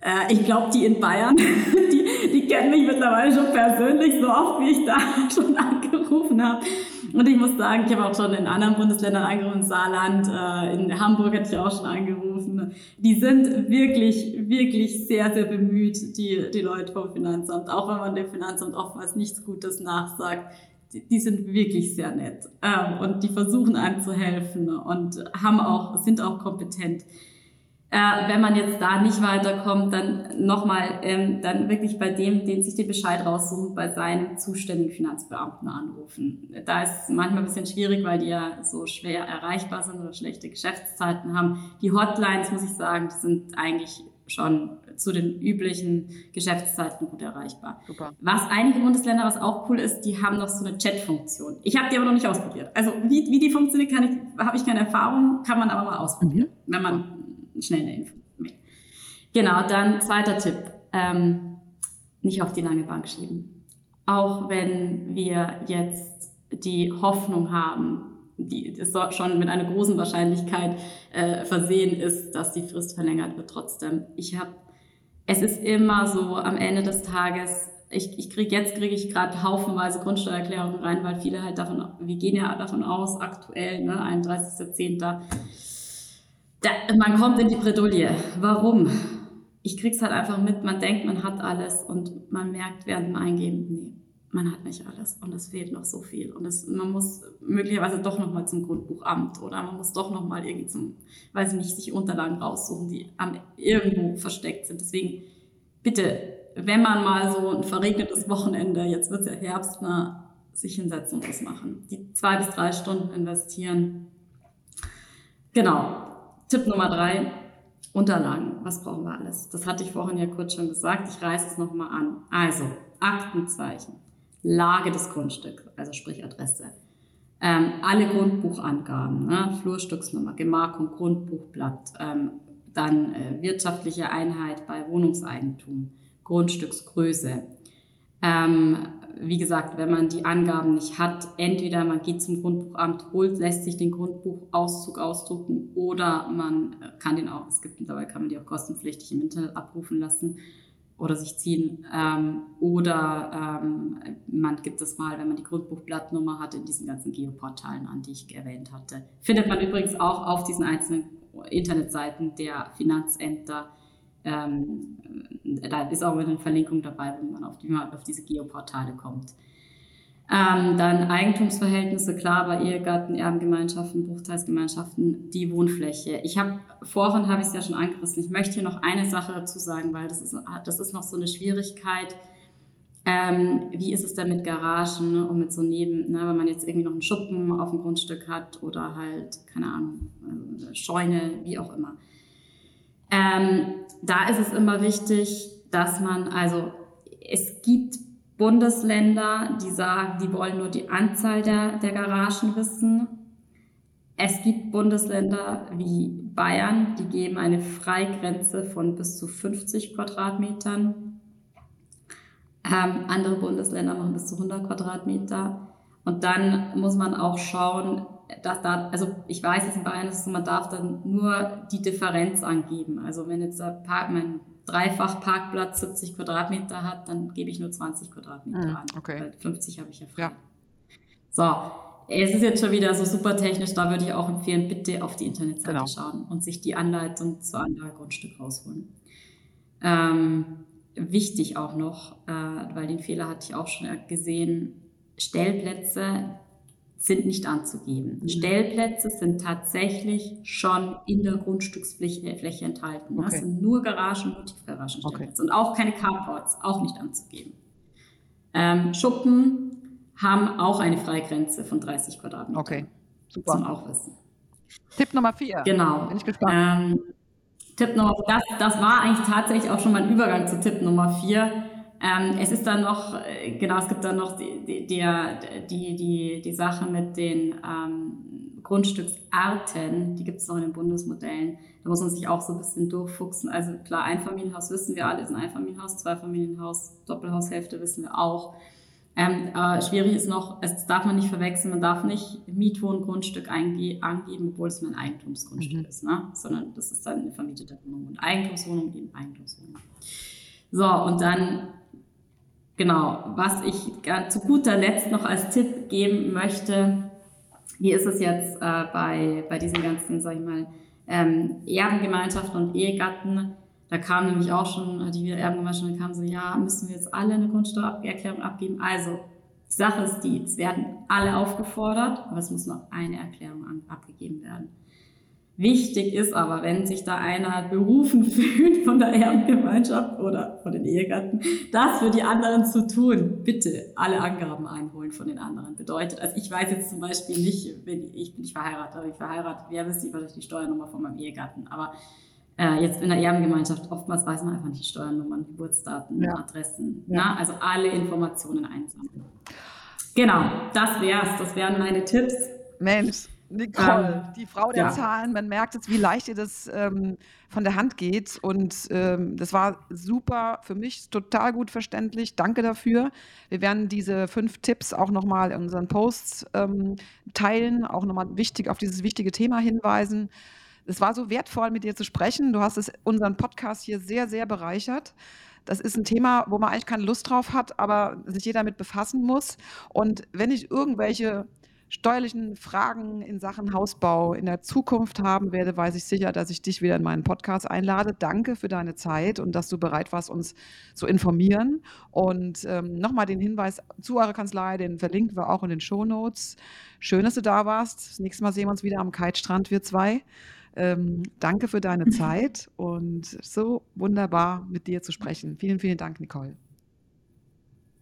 Äh, ich glaube, die in Bayern, [LAUGHS] die, die kennen mich mittlerweile schon persönlich, so oft wie ich da [LAUGHS] schon angerufen habe. Und ich muss sagen, ich habe auch schon in anderen Bundesländern angerufen, Saarland, äh, in Hamburg hatte ich auch schon angerufen. Die sind wirklich, wirklich sehr, sehr bemüht, die, die Leute vom Finanzamt, auch wenn man dem Finanzamt oftmals nichts Gutes nachsagt die, sind wirklich sehr nett ähm, und die versuchen einem zu helfen und haben auch, sind auch kompetent. Äh, wenn man jetzt da nicht weiterkommt, dann nochmal, ähm, dann wirklich bei dem, den sich den Bescheid raussuchen, bei seinem zuständigen Finanzbeamten anrufen. Da ist es manchmal ein bisschen schwierig, weil die ja so schwer erreichbar sind oder schlechte Geschäftszeiten haben. Die Hotlines, muss ich sagen, die sind eigentlich schon zu den üblichen Geschäftszeiten gut erreichbar. Super. Was einige Bundesländer, was auch cool ist, die haben noch so eine Chat-Funktion. Ich habe die aber noch nicht ausprobiert. Also wie, wie die funktioniert, kann ich, habe ich keine Erfahrung, kann man aber mal ausprobieren, mhm. wenn man schnell eine Info. Genau, dann zweiter Tipp. Ähm, nicht auf die lange Bank schieben. Auch wenn wir jetzt die Hoffnung haben, die schon mit einer großen Wahrscheinlichkeit äh, versehen ist, dass die Frist verlängert wird trotzdem. Ich habe, es ist immer so am Ende des Tages, ich, ich kriege jetzt kriege ich gerade haufenweise Grundsteuererklärungen rein, weil viele halt davon, wir gehen ja davon aus, aktuell, ne, 31.10. Da, man kommt in die Bredouille. Warum? Ich krieg's halt einfach mit, man denkt, man hat alles und man merkt während dem Eingeben, nee, man hat nicht alles und es fehlt noch so viel und es, man muss möglicherweise doch noch mal zum Grundbuchamt oder man muss doch noch mal irgendwie zum, weiß nicht, sich Unterlagen raussuchen, die am, irgendwo versteckt sind. Deswegen bitte, wenn man mal so ein verregnetes Wochenende, jetzt wird es ja Herbst, na, sich hinsetzen und das machen. Die zwei bis drei Stunden investieren. Genau. Tipp Nummer drei, Unterlagen. Was brauchen wir alles? Das hatte ich vorhin ja kurz schon gesagt. Ich reiße es nochmal an. Also, Aktenzeichen, Lage des Grundstücks, also sprich Adresse, ähm, alle Grundbuchangaben, ne? Flurstücksnummer, Gemarkung, Grundbuchblatt, ähm, dann äh, wirtschaftliche Einheit bei Wohnungseigentum, Grundstücksgröße. Ähm, wie gesagt, wenn man die Angaben nicht hat, entweder man geht zum Grundbuchamt, holt, lässt sich den Grundbuchauszug ausdrucken oder man kann den auch, es gibt dabei kann man die auch kostenpflichtig im Internet abrufen lassen oder sich ziehen. Ähm, oder ähm, man gibt es mal, wenn man die Grundbuchblattnummer hat, in diesen ganzen Geoportalen an, die ich erwähnt hatte. Findet man übrigens auch auf diesen einzelnen Internetseiten der Finanzämter. Ähm, da ist auch eine Verlinkung dabei, wenn man auf, die, auf diese Geoportale kommt. Ähm, dann Eigentumsverhältnisse, klar, bei Ehegatten, Erbengemeinschaften, Bruchteilsgemeinschaften, die Wohnfläche. Ich habe, vorhin habe ich es ja schon angerissen, ich möchte hier noch eine Sache dazu sagen, weil das ist, das ist noch so eine Schwierigkeit. Ähm, wie ist es denn mit Garagen ne, und mit so Neben, ne, wenn man jetzt irgendwie noch einen Schuppen auf dem Grundstück hat oder halt, keine Ahnung, äh, Scheune, wie auch immer. Ähm, da ist es immer wichtig, dass man, also es gibt Bundesländer, die sagen, die wollen nur die Anzahl der, der Garagen wissen. Es gibt Bundesländer wie Bayern, die geben eine Freigrenze von bis zu 50 Quadratmetern. Ähm, andere Bundesländer machen bis zu 100 Quadratmeter. Und dann muss man auch schauen, dass da, also ich weiß jetzt in Bayern so, man darf dann nur die Differenz angeben. Also wenn jetzt der Park, mein Dreifach-Parkplatz 70 Quadratmeter hat, dann gebe ich nur 20 Quadratmeter mhm, an. Okay. Weil 50 habe ich ja frei. Ja. So, es ist jetzt schon wieder so super technisch, da würde ich auch empfehlen, bitte auf die Internetseite genau. schauen und sich die Anleitung zur Anlagegrundstück rausholen. Ähm, wichtig auch noch, äh, weil den Fehler hatte ich auch schon gesehen, Stellplätze sind nicht anzugeben. Mhm. Stellplätze sind tatsächlich schon in der Grundstücksfläche enthalten. Okay. Das sind nur Garagen, Tiefgaragen okay. Und auch keine Carports, auch nicht anzugeben. Ähm, Schuppen haben auch eine Freigrenze von 30 Quadratmetern. Okay, super. Zum auch wissen. Tipp Nummer vier. Genau. Bin ich gespannt. Ähm, Tipp Nummer, das, das war eigentlich tatsächlich auch schon mein Übergang zu Tipp Nummer vier. Ähm, es ist dann noch, äh, genau, es gibt dann noch die, die, die, die, die Sache mit den ähm, Grundstücksarten, die gibt es noch in den Bundesmodellen. Da muss man sich auch so ein bisschen durchfuchsen. Also klar, Einfamilienhaus wissen wir alle, ist ein Einfamilienhaus, Zweifamilienhaus, Doppelhaushälfte wissen wir auch. Ähm, aber schwierig ist noch, es darf man nicht verwechseln, man darf nicht Mietwohngrundstück angeben, obwohl es ein Eigentumsgrundstück mhm. ist, ne? sondern das ist dann eine vermietete Wohnung. Und Eigentumswohnung eben Eigentumswohnung. So, und dann Genau, was ich zu guter Letzt noch als Tipp geben möchte, wie ist es jetzt äh, bei, bei diesen ganzen, sag ich mal, ähm, Erbengemeinschaften und Ehegatten? Da kam nämlich auch schon, hatte ich wieder Erbengemeinschaften, da kam so, ja, müssen wir jetzt alle eine Grundsteuererklärung abgeben? Also, die Sache ist die, es werden alle aufgefordert, aber es muss noch eine Erklärung an, abgegeben werden. Wichtig ist aber, wenn sich da einer berufen [LAUGHS] fühlt von der Erbengemeinschaft oder von den Ehegatten, das für die anderen zu tun. Bitte alle Angaben einholen von den anderen. Bedeutet, also ich weiß jetzt zum Beispiel nicht, wenn ich bin nicht verheiratet, aber ich verheiratet, wer wisst ich wahrscheinlich die Steuernummer von meinem Ehegatten. Aber äh, jetzt in der Erbengemeinschaft, oftmals weiß man einfach nicht die Steuernummern, Geburtsdaten, ja. Adressen. Ja. Na? Also alle Informationen einsammeln. Genau, das wär's. Das wären meine Tipps. Mensch, Nicole, ähm, die Frau der ja. Zahlen, man merkt jetzt, wie leicht ihr das ähm, von der Hand geht. Und ähm, das war super für mich, total gut verständlich. Danke dafür. Wir werden diese fünf Tipps auch nochmal in unseren Posts ähm, teilen, auch nochmal wichtig auf dieses wichtige Thema hinweisen. Es war so wertvoll, mit dir zu sprechen. Du hast es, unseren Podcast hier sehr, sehr bereichert. Das ist ein Thema, wo man eigentlich keine Lust drauf hat, aber sich jeder damit befassen muss. Und wenn ich irgendwelche steuerlichen Fragen in Sachen Hausbau in der Zukunft haben werde, weiß ich sicher, dass ich dich wieder in meinen Podcast einlade. Danke für deine Zeit und dass du bereit warst, uns zu informieren. Und ähm, nochmal den Hinweis zu eurer Kanzlei, den verlinken wir auch in den Show Notes. Schön, dass du da warst. Das nächste Mal sehen wir uns wieder am Kitestrand, wir zwei. Ähm, danke für deine [LAUGHS] Zeit und so wunderbar mit dir zu sprechen. Vielen, vielen Dank, Nicole.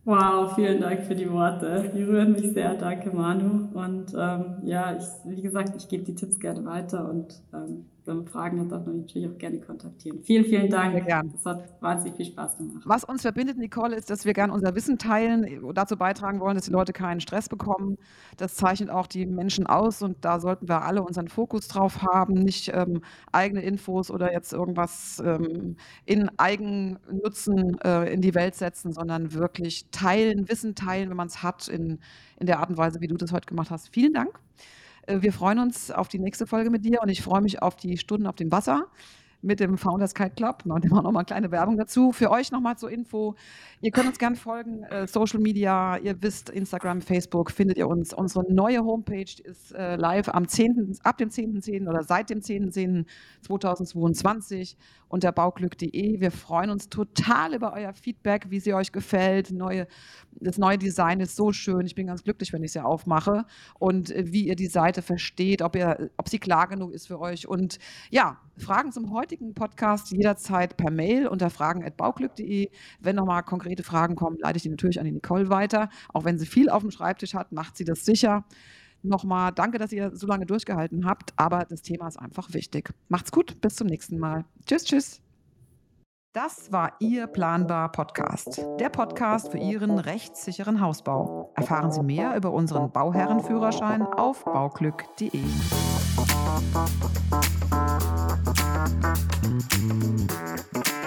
Wow, vielen Dank für die Worte. Die rühren mich sehr. Danke, Manu. Und ähm, ja, ich, wie gesagt, ich gebe die Tipps gerne weiter und ähm, wenn man Fragen hat, darf man mich natürlich auch gerne kontaktieren. Vielen, vielen Dank. Sehr gern. Das hat wahnsinnig viel Spaß gemacht. Was uns verbindet, Nicole, ist, dass wir gerne unser Wissen teilen und dazu beitragen wollen, dass die Leute keinen Stress bekommen. Das zeichnet auch die Menschen aus und da sollten wir alle unseren Fokus drauf haben, nicht ähm, eigene Infos oder jetzt irgendwas ähm, in Eigennutzen äh, in die Welt setzen, sondern wirklich teilen, Wissen teilen, wenn man es hat, in, in der Art und Weise, wie du das heute gemacht hast. Vielen Dank. Äh, wir freuen uns auf die nächste Folge mit dir und ich freue mich auf die Stunden auf dem Wasser mit dem Founders Kite Club. Und immer noch mal kleine Werbung dazu. Für euch nochmal zur Info. Ihr könnt uns gerne folgen, äh, Social Media, ihr wisst, Instagram, Facebook findet ihr uns. Unsere neue Homepage ist äh, live am 10., ab dem 10.10. oder seit dem 10.10.2022 unter bauglück.de. Wir freuen uns total über euer Feedback, wie sie euch gefällt. Neue, das neue Design ist so schön. Ich bin ganz glücklich, wenn ich sie aufmache und äh, wie ihr die Seite versteht, ob, ihr, ob sie klar genug ist für euch. Und ja, Fragen zum heutigen Podcast jederzeit per Mail unter fragen.bauglück.de. Wenn nochmal konkret konkrete Fragen kommen, leite ich die natürlich an die Nicole weiter. Auch wenn sie viel auf dem Schreibtisch hat, macht sie das sicher. Nochmal danke, dass ihr so lange durchgehalten habt, aber das Thema ist einfach wichtig. Macht's gut, bis zum nächsten Mal. Tschüss, tschüss. Das war Ihr Planbar Podcast, der Podcast für Ihren rechtssicheren Hausbau. Erfahren Sie mehr über unseren Bauherrenführerschein auf bauglück.de. Thank you.